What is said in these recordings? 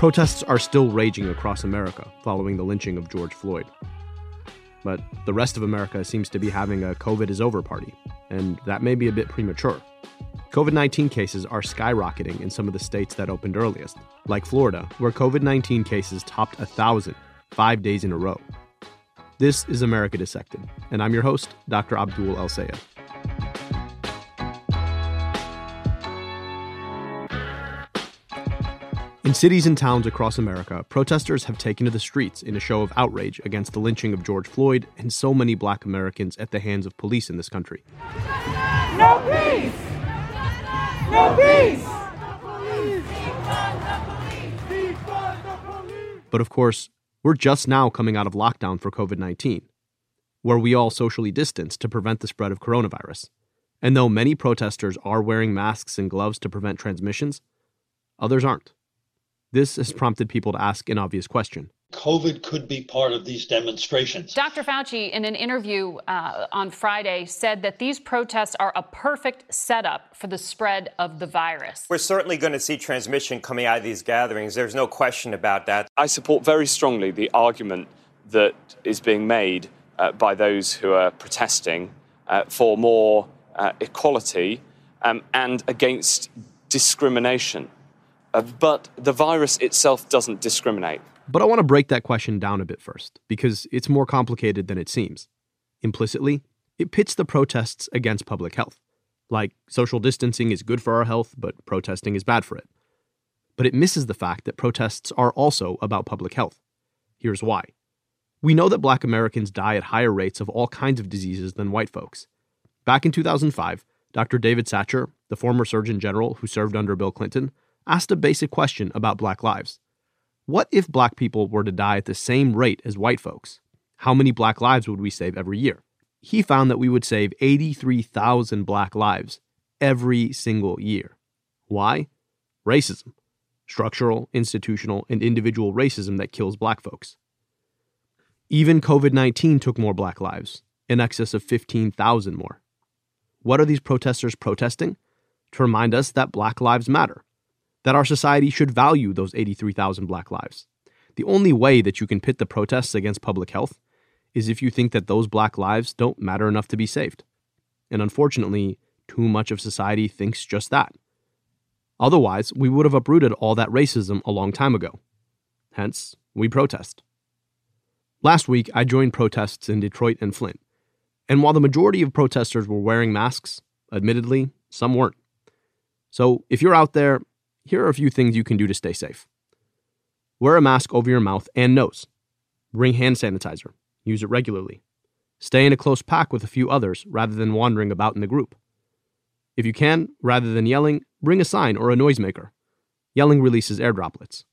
Protests are still raging across America following the lynching of George Floyd. But the rest of America seems to be having a COVID is over party, and that may be a bit premature. COVID 19 cases are skyrocketing in some of the states that opened earliest, like Florida, where COVID 19 cases topped 1,000 five days in a row. This is America Dissected, and I'm your host, Dr. Abdul El Sayed. In cities and towns across America, protesters have taken to the streets in a show of outrage against the lynching of George Floyd and so many black Americans at the hands of police in this country. No peace! No peace! But of course, we're just now coming out of lockdown for COVID 19, where we all socially distance to prevent the spread of coronavirus. And though many protesters are wearing masks and gloves to prevent transmissions, others aren't. This has prompted people to ask an obvious question. COVID could be part of these demonstrations. Dr. Fauci, in an interview uh, on Friday, said that these protests are a perfect setup for the spread of the virus. We're certainly going to see transmission coming out of these gatherings. There's no question about that. I support very strongly the argument that is being made uh, by those who are protesting uh, for more uh, equality um, and against discrimination. Uh, but the virus itself doesn't discriminate. But I want to break that question down a bit first, because it's more complicated than it seems. Implicitly, it pits the protests against public health. Like, social distancing is good for our health, but protesting is bad for it. But it misses the fact that protests are also about public health. Here's why. We know that black Americans die at higher rates of all kinds of diseases than white folks. Back in 2005, Dr. David Satcher, the former Surgeon General who served under Bill Clinton, asked a basic question about black lives. What if black people were to die at the same rate as white folks? How many black lives would we save every year? He found that we would save 83,000 black lives every single year. Why? Racism. Structural, institutional, and individual racism that kills black folks. Even COVID 19 took more black lives, in excess of 15,000 more. What are these protesters protesting? To remind us that black lives matter that our society should value those 83,000 black lives. The only way that you can pit the protests against public health is if you think that those black lives don't matter enough to be saved. And unfortunately, too much of society thinks just that. Otherwise, we would have uprooted all that racism a long time ago. Hence, we protest. Last week, I joined protests in Detroit and Flint. And while the majority of protesters were wearing masks, admittedly, some weren't. So if you're out there here are a few things you can do to stay safe. Wear a mask over your mouth and nose. Bring hand sanitizer. Use it regularly. Stay in a close pack with a few others rather than wandering about in the group. If you can, rather than yelling, bring a sign or a noisemaker. Yelling releases air droplets.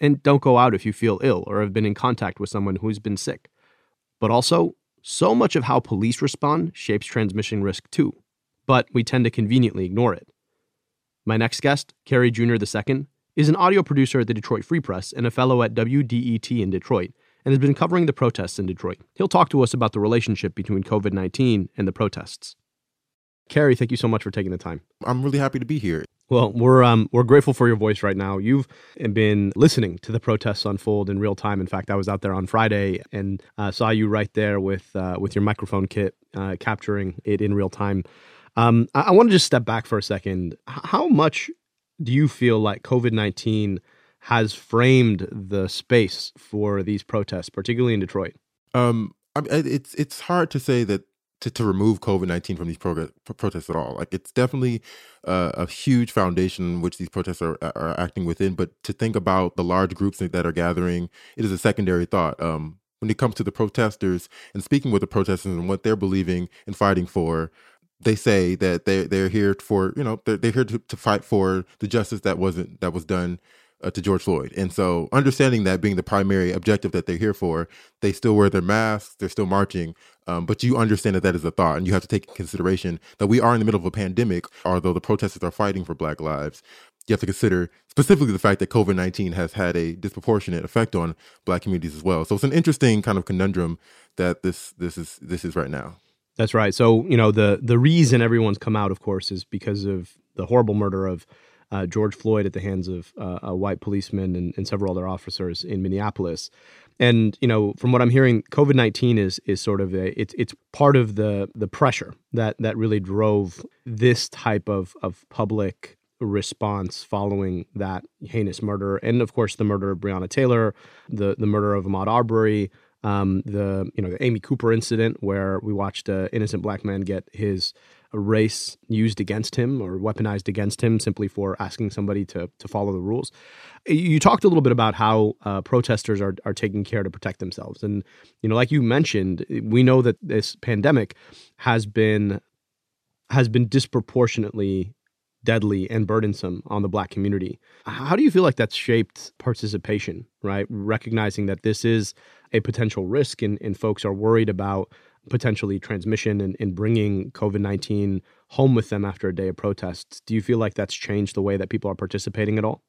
And don't go out if you feel ill or have been in contact with someone who's been sick. But also, so much of how police respond shapes transmission risk too. But we tend to conveniently ignore it. My next guest, Kerry Jr. II, is an audio producer at the Detroit Free Press and a fellow at WDET in Detroit, and has been covering the protests in Detroit. He'll talk to us about the relationship between COVID 19 and the protests. Kerry, thank you so much for taking the time. I'm really happy to be here. Well, we're um, we're grateful for your voice right now. You've been listening to the protests unfold in real time. In fact, I was out there on Friday and uh, saw you right there with uh, with your microphone kit, uh, capturing it in real time. Um, I, I want to just step back for a second. How much do you feel like COVID 19 has framed the space for these protests, particularly in Detroit? Um, I it's it's hard to say that to, to remove COVID nineteen from these progress, protests at all. Like it's definitely uh, a huge foundation which these protests are are acting within. But to think about the large groups that are gathering, it is a secondary thought. Um, when it comes to the protesters and speaking with the protesters and what they're believing and fighting for, they say that they they're here for you know they're, they're here to, to fight for the justice that wasn't that was done uh, to George Floyd. And so understanding that being the primary objective that they're here for, they still wear their masks, they're still marching, um, but you understand that that is a thought, and you have to take in consideration that we are in the middle of a pandemic. Although the protesters are fighting for Black lives, you have to consider specifically the fact that COVID nineteen has had a disproportionate effect on Black communities as well. So it's an interesting kind of conundrum that this this is this is right now. That's right. So you know the the reason everyone's come out, of course, is because of the horrible murder of uh, George Floyd at the hands of uh, a white policeman and, and, several other officers in Minneapolis. And you know, from what I'm hearing, COVID nineteen is is sort of a it's it's part of the the pressure that that really drove this type of of public response following that heinous murder, and of course the murder of Breonna Taylor, the the murder of Ahmaud Arbery, um, the you know the Amy Cooper incident where we watched an innocent black man get his race used against him or weaponized against him simply for asking somebody to to follow the rules. You talked a little bit about how uh, protesters are are taking care to protect themselves, and you know, like you mentioned, we know that this pandemic has been has been disproportionately deadly and burdensome on the black community. How do you feel like that's shaped participation, right? Recognizing that this is a potential risk and, and folks are worried about potentially transmission and, and bringing COVID 19 home with them after a day of protests. Do you feel like that's changed the way that people are participating at all?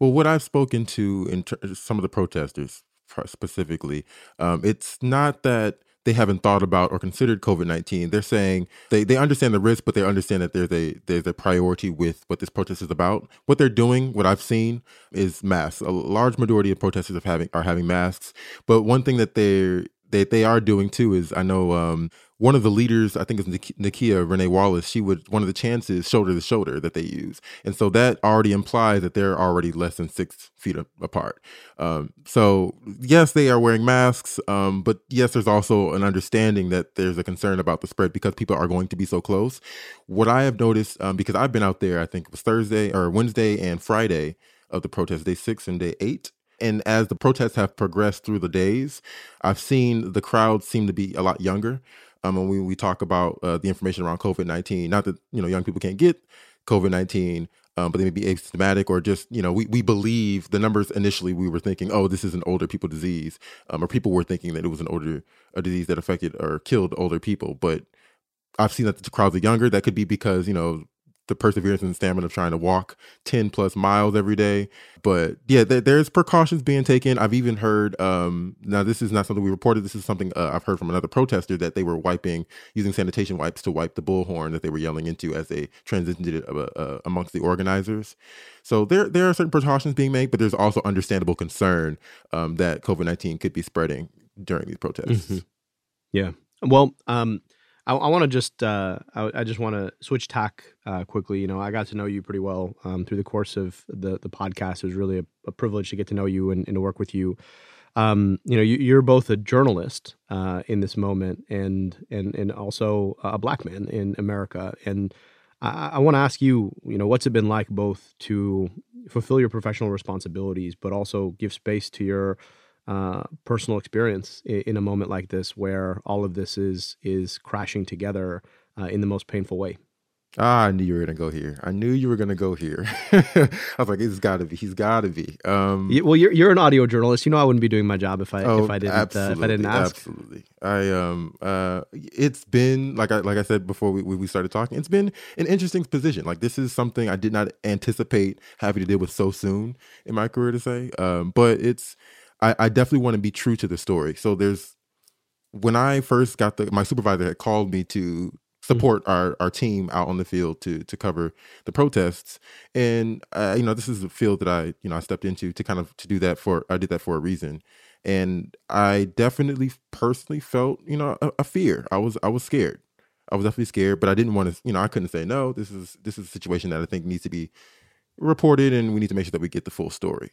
Well, what I've spoken to in ter- some of the protesters specifically, um, it's not that they haven't thought about or considered COVID nineteen. They're saying they, they understand the risk, but they understand that there's a there's a priority with what this protest is about. What they're doing, what I've seen, is masks. A large majority of protesters are having are having masks. But one thing that they're they they are doing too is I know um, one of the leaders, I think it's Nakia Renee Wallace, she would one of the chances shoulder to shoulder that they use, and so that already implies that they're already less than six feet apart. Um, so yes, they are wearing masks, um, but yes, there's also an understanding that there's a concern about the spread because people are going to be so close. What I have noticed, um, because I've been out there, I think it was Thursday or Wednesday and Friday of the protest, day six and day eight and as the protests have progressed through the days, I've seen the crowd seem to be a lot younger. Um, and when we talk about uh, the information around COVID nineteen, not that you know young people can't get COVID nineteen, um, but they may be asymptomatic or just you know we we believe the numbers initially we were thinking oh this is an older people disease, um, or people were thinking that it was an older a disease that affected or killed older people, but I've seen that the crowds are younger. That could be because you know the perseverance and stamina of trying to walk 10 plus miles every day. But yeah, th- there's precautions being taken. I've even heard, um, now this is not something we reported. This is something uh, I've heard from another protester that they were wiping, using sanitation wipes to wipe the bullhorn that they were yelling into as they transitioned it uh, uh, amongst the organizers. So there, there are certain precautions being made, but there's also understandable concern um, that COVID 19 could be spreading during these protests. Mm-hmm. Yeah. Well, um, I, I want to just uh, I, I, just want to switch tack uh, quickly. You know, I got to know you pretty well um, through the course of the the podcast. It was really a, a privilege to get to know you and, and to work with you. Um, you know, you, are both a journalist uh, in this moment, and and and also a black man in America. And I, I want to ask you, you know, what's it been like both to fulfill your professional responsibilities, but also give space to your uh, personal experience in, in, a moment like this where all of this is is crashing together uh, in the most painful way. Ah, I knew you were gonna go here. I knew you were gonna go here. I was like, "He's got to be. He's got to be." Um, yeah, well, you're you're an audio journalist. You know, I wouldn't be doing my job if I oh, if I didn't uh, if I didn't ask. Absolutely. I um uh, it's been like I like I said before we we started talking. It's been an interesting position. Like this is something I did not anticipate having to deal with so soon in my career to say. Um, but it's I, I definitely want to be true to the story. So there's when I first got the my supervisor had called me to support mm-hmm. our our team out on the field to to cover the protests. And uh, you know this is a field that I you know I stepped into to kind of to do that for I did that for a reason. And I definitely personally felt you know a, a fear. I was I was scared. I was definitely scared but I didn't want to you know I couldn't say no this is this is a situation that I think needs to be reported and we need to make sure that we get the full story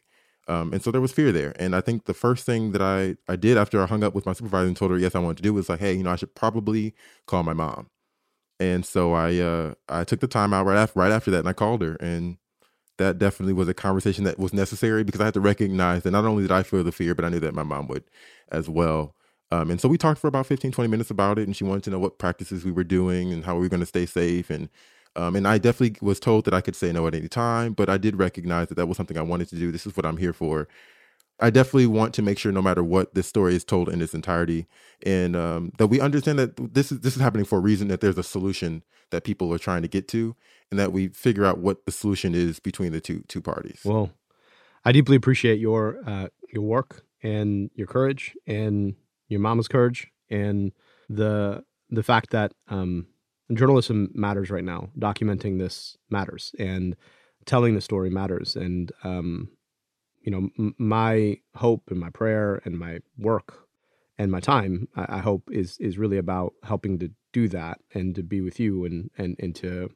um, and so there was fear there. And I think the first thing that I, I did after I hung up with my supervisor and told her, yes, I wanted to do was like, hey, you know, I should probably call my mom. And so I uh, I took the time out right after, right after that and I called her. And that definitely was a conversation that was necessary because I had to recognize that not only did I feel the fear, but I knew that my mom would as well. Um, and so we talked for about 15, 20 minutes about it. And she wanted to know what practices we were doing and how we were going to stay safe and um, and I definitely was told that I could say no at any time, but I did recognize that that was something I wanted to do. This is what I'm here for. I definitely want to make sure, no matter what, this story is told in its entirety, and um, that we understand that this is this is happening for a reason. That there's a solution that people are trying to get to, and that we figure out what the solution is between the two two parties. Well, I deeply appreciate your uh, your work and your courage and your mama's courage and the the fact that um, journalism matters right now. Documenting this matters, and telling the story matters. And, um, you know, m- my hope and my prayer and my work and my time, I, I, hope, is is really about helping to do that and to be with you and and and to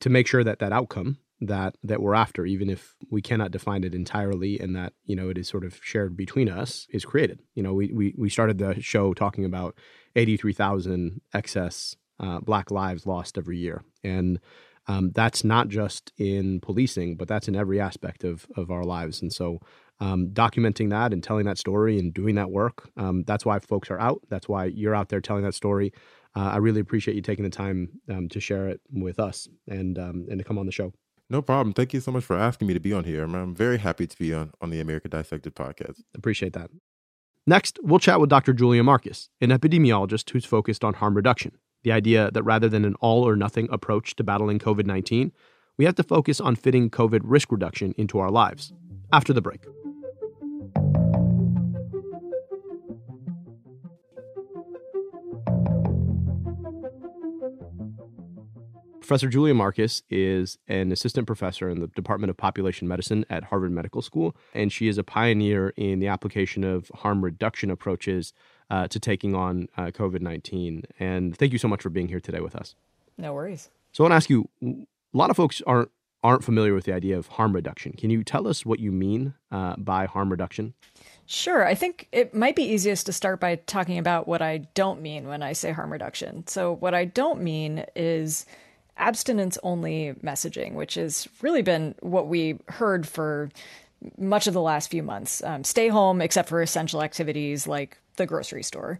to make sure that that outcome that that we're after, even if we cannot define it entirely, and that you know it is sort of shared between us, is created. You know, we we we started the show talking about eighty three thousand excess uh, Black lives lost every year, and um, that's not just in policing, but that's in every aspect of of our lives. And so, um, documenting that and telling that story and doing that work, um, that's why folks are out. That's why you're out there telling that story. Uh, I really appreciate you taking the time um, to share it with us and um, and to come on the show. No problem. Thank you so much for asking me to be on here. I'm very happy to be on, on the America Dissected podcast. Appreciate that. Next, we'll chat with Dr. Julia Marcus, an epidemiologist who's focused on harm reduction. The idea that rather than an all or nothing approach to battling COVID 19, we have to focus on fitting COVID risk reduction into our lives. After the break. Professor Julia Marcus is an assistant professor in the Department of Population Medicine at Harvard Medical School, and she is a pioneer in the application of harm reduction approaches uh, to taking on uh, COVID 19. And thank you so much for being here today with us. No worries. So I want to ask you a lot of folks aren't aren't familiar with the idea of harm reduction. Can you tell us what you mean uh, by harm reduction? Sure. I think it might be easiest to start by talking about what I don't mean when I say harm reduction. So, what I don't mean is abstinence only messaging, which has really been what we heard for much of the last few months. Um, stay home except for essential activities like the grocery store.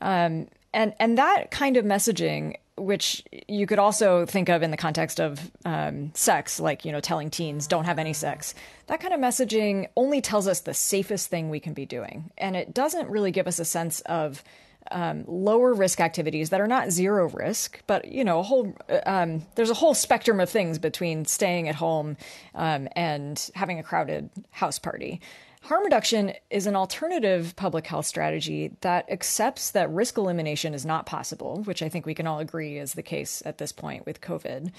Um, and, and that kind of messaging, which you could also think of in the context of um, sex, like, you know, telling teens don't have any sex, that kind of messaging only tells us the safest thing we can be doing. And it doesn't really give us a sense of um, lower risk activities that are not zero risk, but you know, a whole um, there's a whole spectrum of things between staying at home um, and having a crowded house party. Harm reduction is an alternative public health strategy that accepts that risk elimination is not possible, which I think we can all agree is the case at this point with COVID,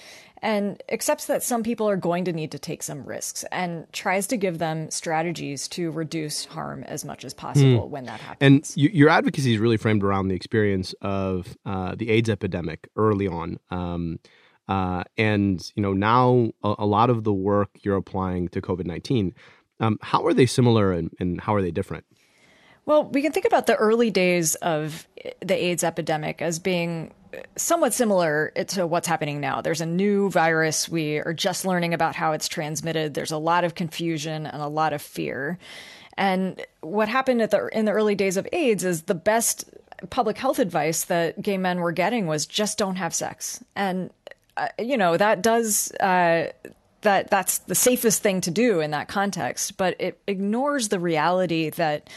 and accepts that some people are going to need to take some risks and tries to give them strategies to reduce harm as much as possible mm. when that happens. And y- your advocacy is really framed around the experience of uh, the AIDS epidemic early on. Um, uh, and you know now a, a lot of the work you're applying to COVID nineteen um, how are they similar and, and how are they different? Well, we can think about the early days of the AIDS epidemic as being somewhat similar to what's happening now. There's a new virus. We are just learning about how it's transmitted. There's a lot of confusion and a lot of fear. And what happened at the in the early days of AIDS is the best public health advice that gay men were getting was just don't have sex. And uh, you know that does uh, that that's the safest thing to do in that context, but it ignores the reality that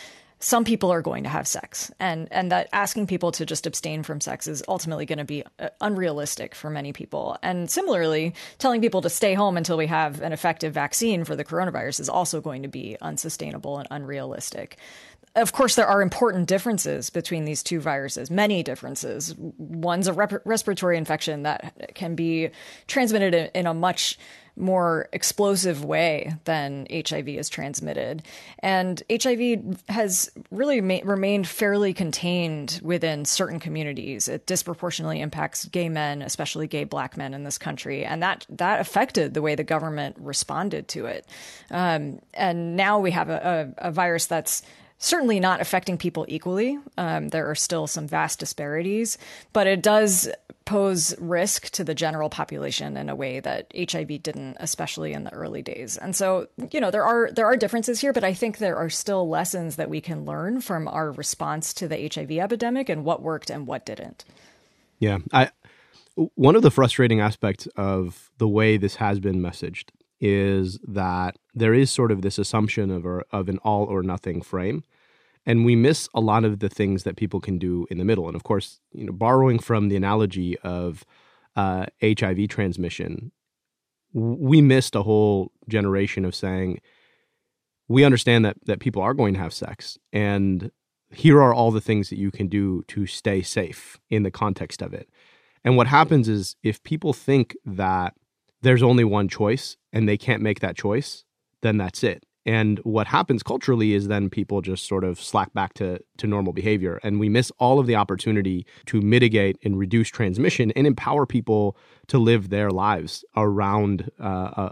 some people are going to have sex. And and that asking people to just abstain from sex is ultimately going to be uh, unrealistic for many people. And similarly telling people to stay home until we have an effective vaccine for the coronavirus is also going to be unsustainable and unrealistic of course, there are important differences between these two viruses, many differences. One's a rep- respiratory infection that can be transmitted in, a much more explosive way than HIV is transmitted. And HIV has really ma- remained fairly contained within certain communities. It disproportionately impacts gay men, especially gay black men in this country. And that, that affected the way the government responded to it. Um, and now we have a, a, a virus that's certainly not affecting people equally. Um, there are still some vast disparities, but it does pose risk to the general population in a way that HIV didn't, especially in the early days. And so, you know, there are there are differences here, but I think there are still lessons that we can learn from our response to the HIV epidemic and what worked and what didn't. Yeah, I one of the frustrating aspects of the way this has been messaged is that there is sort of this assumption of, a, of an all or nothing frame. And we miss a lot of the things that people can do in the middle. And of course, you know, borrowing from the analogy of uh, HIV transmission, we missed a whole generation of saying, we understand that that people are going to have sex, and here are all the things that you can do to stay safe in the context of it. And what happens is if people think that there's only one choice and they can't make that choice, then that's it. And what happens culturally is then people just sort of slack back to, to normal behavior. And we miss all of the opportunity to mitigate and reduce transmission and empower people to live their lives around uh,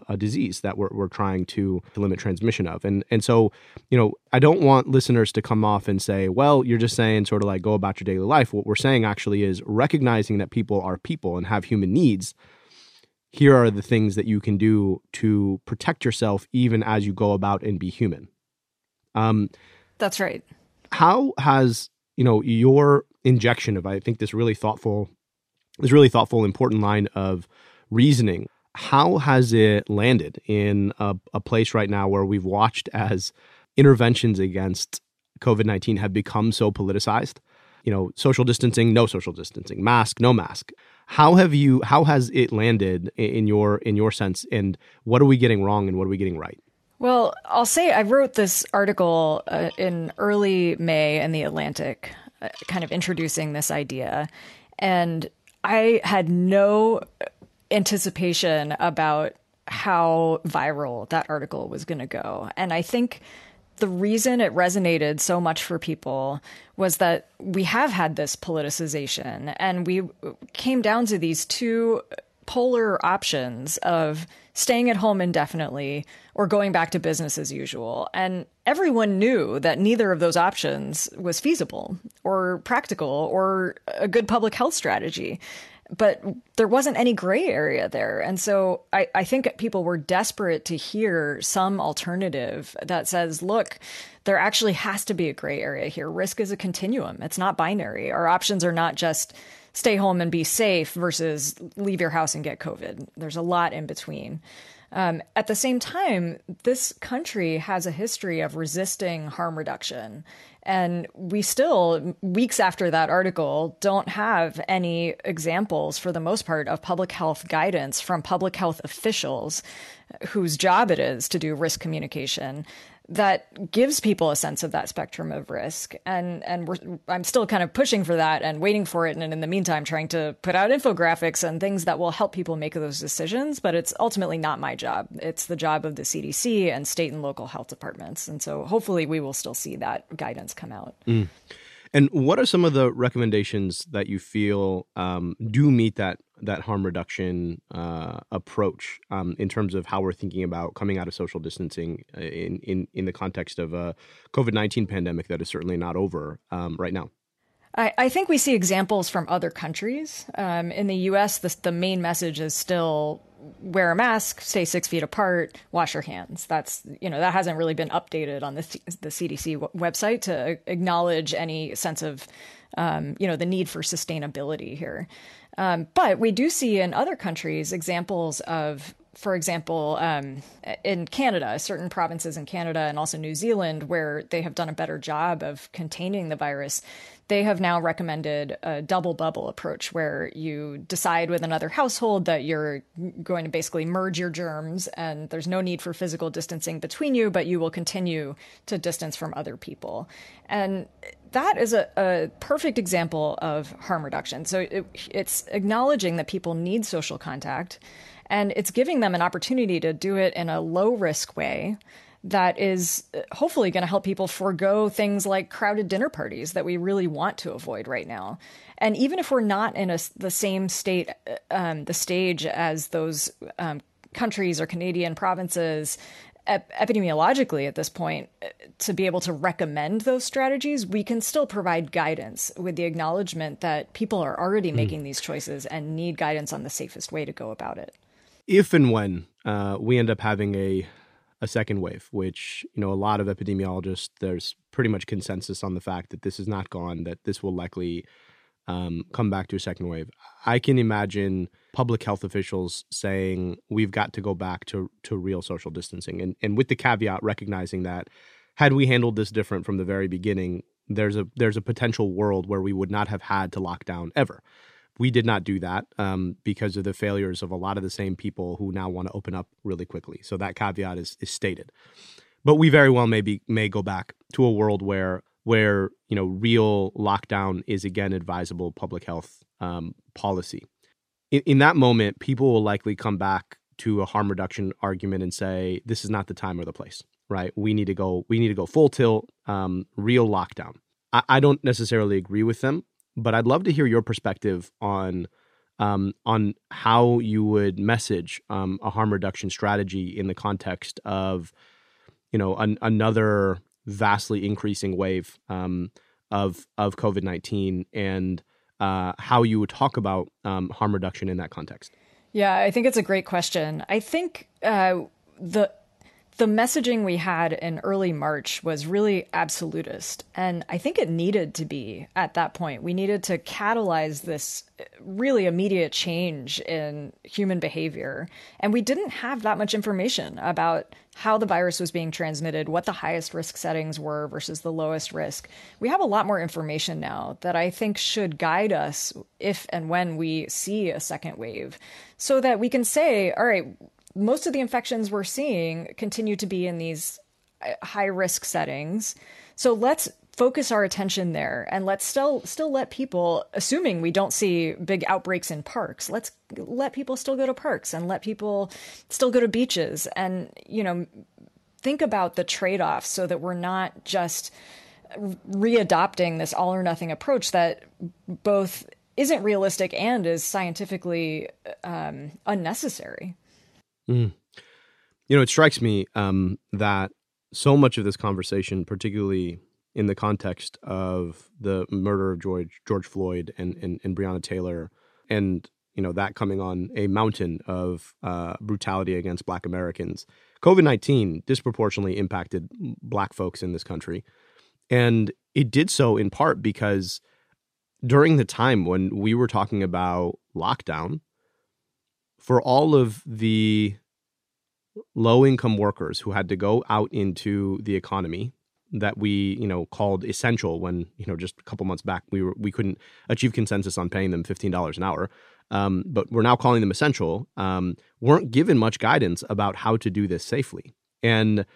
a, a, disease that we're, we're trying to, to limit transmission of. And, and so, you know, I don't want listeners to come off and say, well, you're just saying sort of like go about your daily life. What we're saying actually is recognizing that people are people and have human needs here are the things that you can do to protect yourself even as you go about and be human. Um, That's right. How has you know your injection of I think this really thoughtful, this really thoughtful, important line of reasoning. How has it landed in a, a place right now where we've watched as interventions against COVID nineteen have become so politicized? You know, social distancing, no social distancing, mask, no mask. How have you? How has it landed in your in your sense? And what are we getting wrong, and what are we getting right? Well, I'll say I wrote this article uh, in early May in the Atlantic, uh, kind of introducing this idea, and I had no anticipation about how viral that article was going to go, and I think the reason it resonated so much for people was that we have had this politicization and we came down to these two polar options of staying at home indefinitely or going back to business as usual. And everyone knew that neither of those options was feasible or practical or a good public health strategy but there wasn't any gray area there. And so I, I think people were desperate to hear some alternative that says, look, there actually has to be a gray area here. Risk is a continuum, it's not binary. Our options are not just stay home and be safe versus leave your house and get COVID. There's a lot in between. Um, at the same time, this country has a history of resisting harm reduction. And we still, weeks after that article, don't have any examples, for the most part, of public health guidance from public health officials whose job it is to do risk communication that gives people a sense of that spectrum of risk. And and we're, I'm still kind of pushing for that and waiting for it. And in the meantime trying to put out infographics and things that will help people make those decisions. But it's ultimately not my job. It's the job of the CDC and state and local health departments. And so hopefully we will still see that guidance come out. Mm. And what are some of the recommendations that you feel um, do meet that that harm reduction uh, approach um, in terms of how we're thinking about coming out of social distancing uh, in in in the context of a COVID nineteen pandemic that is certainly not over um, right now? I, I, think we see examples from other countries. Um, in the U.S., the, the main message is still wear a mask, stay six feet apart, wash your hands. That's you know that hasn't really been updated on the the CDC website to acknowledge any sense of um, you know the need for sustainability here. Um, but we do see in other countries examples of for example, um, in Canada, certain provinces in Canada and also New Zealand, where they have done a better job of containing the virus, they have now recommended a double bubble approach where you decide with another household that you're going to basically merge your germs and there's no need for physical distancing between you, but you will continue to distance from other people. And that is a, a perfect example of harm reduction. So it, it's acknowledging that people need social contact and it's giving them an opportunity to do it in a low risk way that is uh, hopefully going to help people forego things like crowded dinner parties that we really want to avoid right now. And even if we're not in a, the same state, uh, um, the stage as those um, countries or Canadian provinces, ep- epidemiologically at this point, uh, to be able to recommend those strategies, we can still provide guidance with the acknowledgement that people are already mm. making these choices and need guidance on the safest way to go about it if and when uh, we end up having a a second wave, which you know a lot of epidemiologists, there's pretty much consensus on the fact that this is not gone, that this will likely um, come back to a second wave. I can imagine public health officials saying we've got to go back to to real social distancing, and and with the caveat recognizing that had we handled this different from the very beginning, there's a there's a potential world where we would not have had to lock down ever. We did not do that um, because of the failures of a lot of the same people who now want to open up really quickly. So that caveat is, is stated. But we very well may be, may go back to a world where where you know real lockdown is again advisable public health um, policy. In, in that moment, people will likely come back to a harm reduction argument and say this is not the time or the place, right? We need to go. We need to go full tilt, um, real lockdown. I, I don't necessarily agree with them, but I'd love to hear your perspective on um, on how you would message um, a harm reduction strategy in the context of, you know, an, another vastly increasing wave um, of of COVID nineteen, and uh, how you would talk about um, harm reduction in that context. Yeah, I think it's a great question. I think uh, the the messaging we had in early March was really absolutist. And I think it needed to be at that point. We needed to catalyze this uh, really immediate change in human behavior. And we didn't have that much information about how the virus was being transmitted, what the highest risk settings were versus the lowest risk. We have a lot more information now that I think should guide us if and when we see a second wave so that we can say, all right, most of the infections we're seeing continue to be in these uh, high risk settings. So let's focus our attention there and let's still still let people assuming we don't see big outbreaks in parks let's let people still go to parks and let people still go to beaches and you know think about the trade-offs so that we're not just readopting this all or nothing approach that both isn't realistic and is scientifically um, unnecessary Mm. You know, it strikes me um, that so much of this conversation, particularly in the context of the murder of George George Floyd and and, and Breonna Taylor, and you know that coming on a mountain of uh, brutality against Black Americans, COVID nineteen disproportionately impacted Black folks in this country, and it did so in part because during the time when we were talking about lockdown, for all of the low income workers who had to go out into the economy that we you know called essential when you know just a couple months back we were we couldn't achieve consensus on paying them fifteen dollars an hour, um, but we're now calling them essential. Um, weren't given much guidance about how to do this safely, and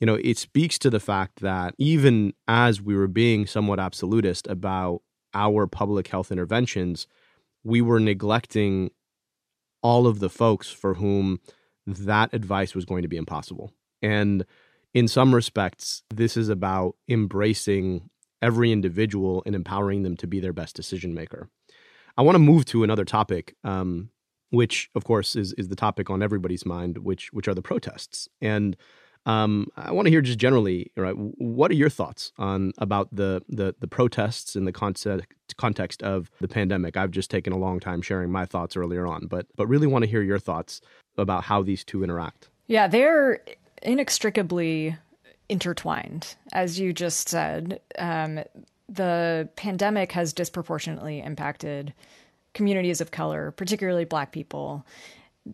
you know it speaks to the fact that even as we were being somewhat absolutist about our public health interventions, we were neglecting all of the folks for whom that advice was going to be impossible. And in some respects, this is about embracing every individual and empowering them to be their best decision maker. I want to move to another topic, um, which, of course, is is the topic on everybody's mind, which which are the protests. And um, I want to hear just generally, right? What are your thoughts on about the the, the protests in the context context of the pandemic? I've just taken a long time sharing my thoughts earlier on, but but really want to hear your thoughts about how these two interact. Yeah, they're inextricably intertwined, as you just said. Um, the pandemic has disproportionately impacted communities of color, particularly Black people,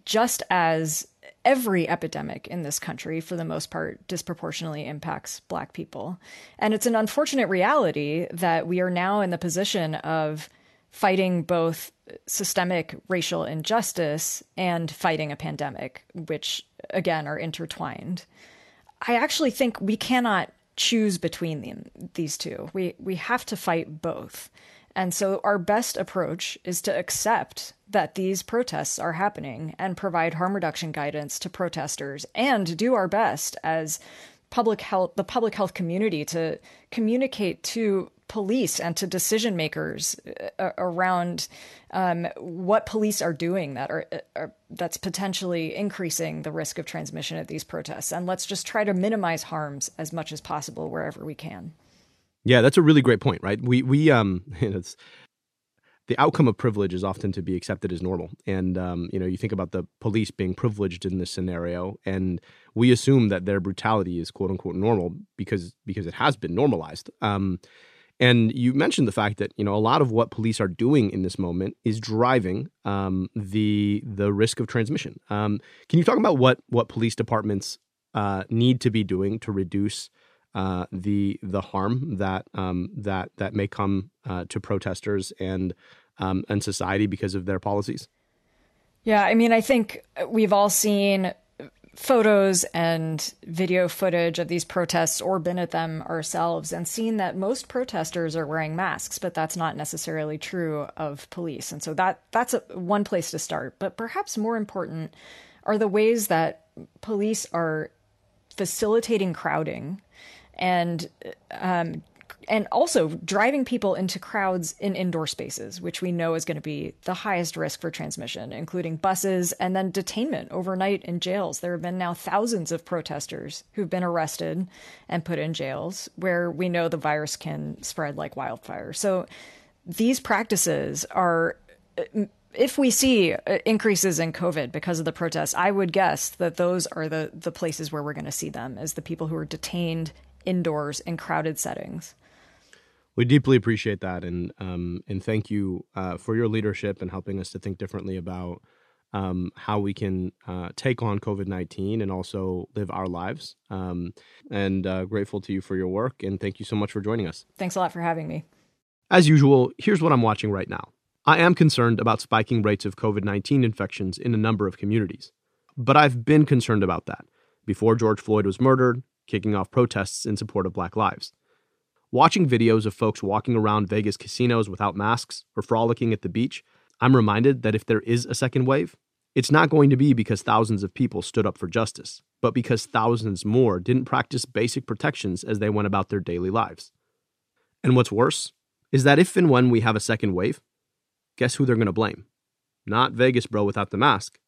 just as every epidemic in this country, for the most part, disproportionately impacts Black people. And it's an unfortunate reality that we are now in the position of fighting both systemic racial injustice and fighting a pandemic, which again are intertwined. I actually think we cannot choose between them, these two. We we have to fight both. And so our best approach is to accept that these protests are happening and provide harm reduction guidance to protesters and do our best as public health the public health community to communicate to police and to decision makers uh, around um, what police are doing that are, uh, are, that's potentially increasing the risk of transmission at these protests. And let's just try to minimize harms as much as possible wherever we can yeah, that's a really great point, right? We we um it's the outcome of privilege is often to be accepted as normal. And um, you know, you think about the police being privileged in this scenario, and we assume that their brutality is quote unquote normal because because it has been normalized. Um, and you mentioned the fact that you know a lot of what police are doing in this moment is driving um, the the risk of transmission. Um, can you talk about what what police departments uh, need to be doing to reduce uh, the the harm that um, that that may come uh, to protesters and um, and society because of their policies. Yeah, I mean, I think we've all seen photos and video footage of these protests or been at them ourselves and seen that most protesters are wearing masks but that's not necessarily true of police and so that that's a, one place to start but perhaps more important are the ways that police are facilitating crowding and um, and also driving people into crowds in indoor spaces, which we know is going to be the highest risk for transmission, including buses and then detainment overnight in jails. There have been now thousands of protesters who've been arrested and put in jails where we know the virus can spread like wildfire. So these practices are. If we see increases in COVID because of the protests, I would guess that those are the, the places where we're going to see them as the people who are detained indoors in crowded settings. We deeply appreciate that, and um, and thank you uh, for your leadership and helping us to think differently about um, how we can uh, take on COVID nineteen and also live our lives. Um, and uh, grateful to you for your work, and thank you so much for joining us. Thanks a lot for having me. As usual, here's what I'm watching right now. I am concerned about spiking rates of COVID 19 infections in a number of communities. But I've been concerned about that before George Floyd was murdered, kicking off protests in support of Black lives. Watching videos of folks walking around Vegas casinos without masks or frolicking at the beach, I'm reminded that if there is a second wave, it's not going to be because thousands of people stood up for justice, but because thousands more didn't practice basic protections as they went about their daily lives. And what's worse is that if and when we have a second wave, guess who they're going to blame? Not Vegas bro without the mask,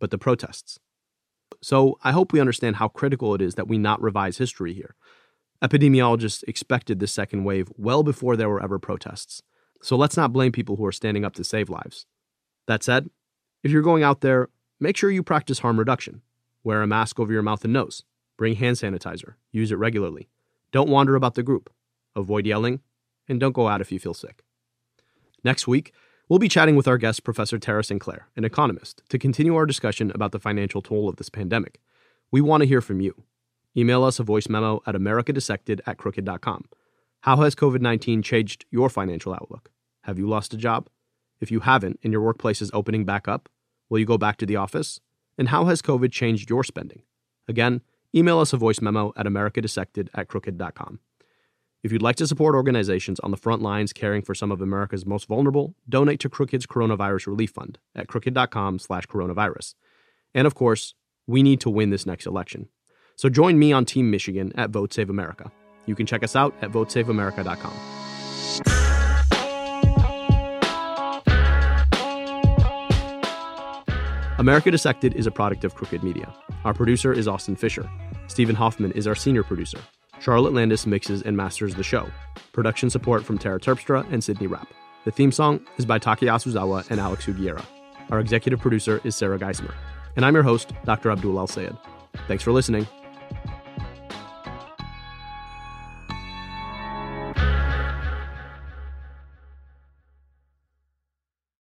but the protests. So I hope we understand how critical it is that we not revise history here Epidemiologists expected this second wave well before there were ever protests. So let's not blame people who are standing up to save lives. That said, if you're going out there, make sure you practice harm reduction. Wear a mask over your mouth and nose. Bring hand sanitizer. Use it regularly. Don't wander about the group. Avoid yelling. And don't go out if you feel sick. Next week, we'll be chatting with our guest, Professor Tara Sinclair, an economist, to continue our discussion about the financial toll of this pandemic. We want to hear from you. Email us a voice memo at americadissected at crooked.com. How has COVID 19 changed your financial outlook? Have you lost a job? If you haven't and your workplace is opening back up, will you go back to the office? And how has COVID changed your spending? Again, email us a voice memo at americadissected at crooked.com. If you'd like to support organizations on the front lines caring for some of America's most vulnerable, donate to Crooked's Coronavirus Relief Fund at crooked.com slash coronavirus. And of course, we need to win this next election. So join me on Team Michigan at Vote Save America. You can check us out at votesaveamerica.com. America Dissected is a product of Crooked Media. Our producer is Austin Fisher. Stephen Hoffman is our senior producer. Charlotte Landes mixes and masters the show. Production support from Tara Terpstra and Sydney Rapp. The theme song is by Taka Yasuzawa and Alex Sugiura. Our executive producer is Sarah Geismer. And I'm your host, Dr. Abdul El Sayed. Thanks for listening.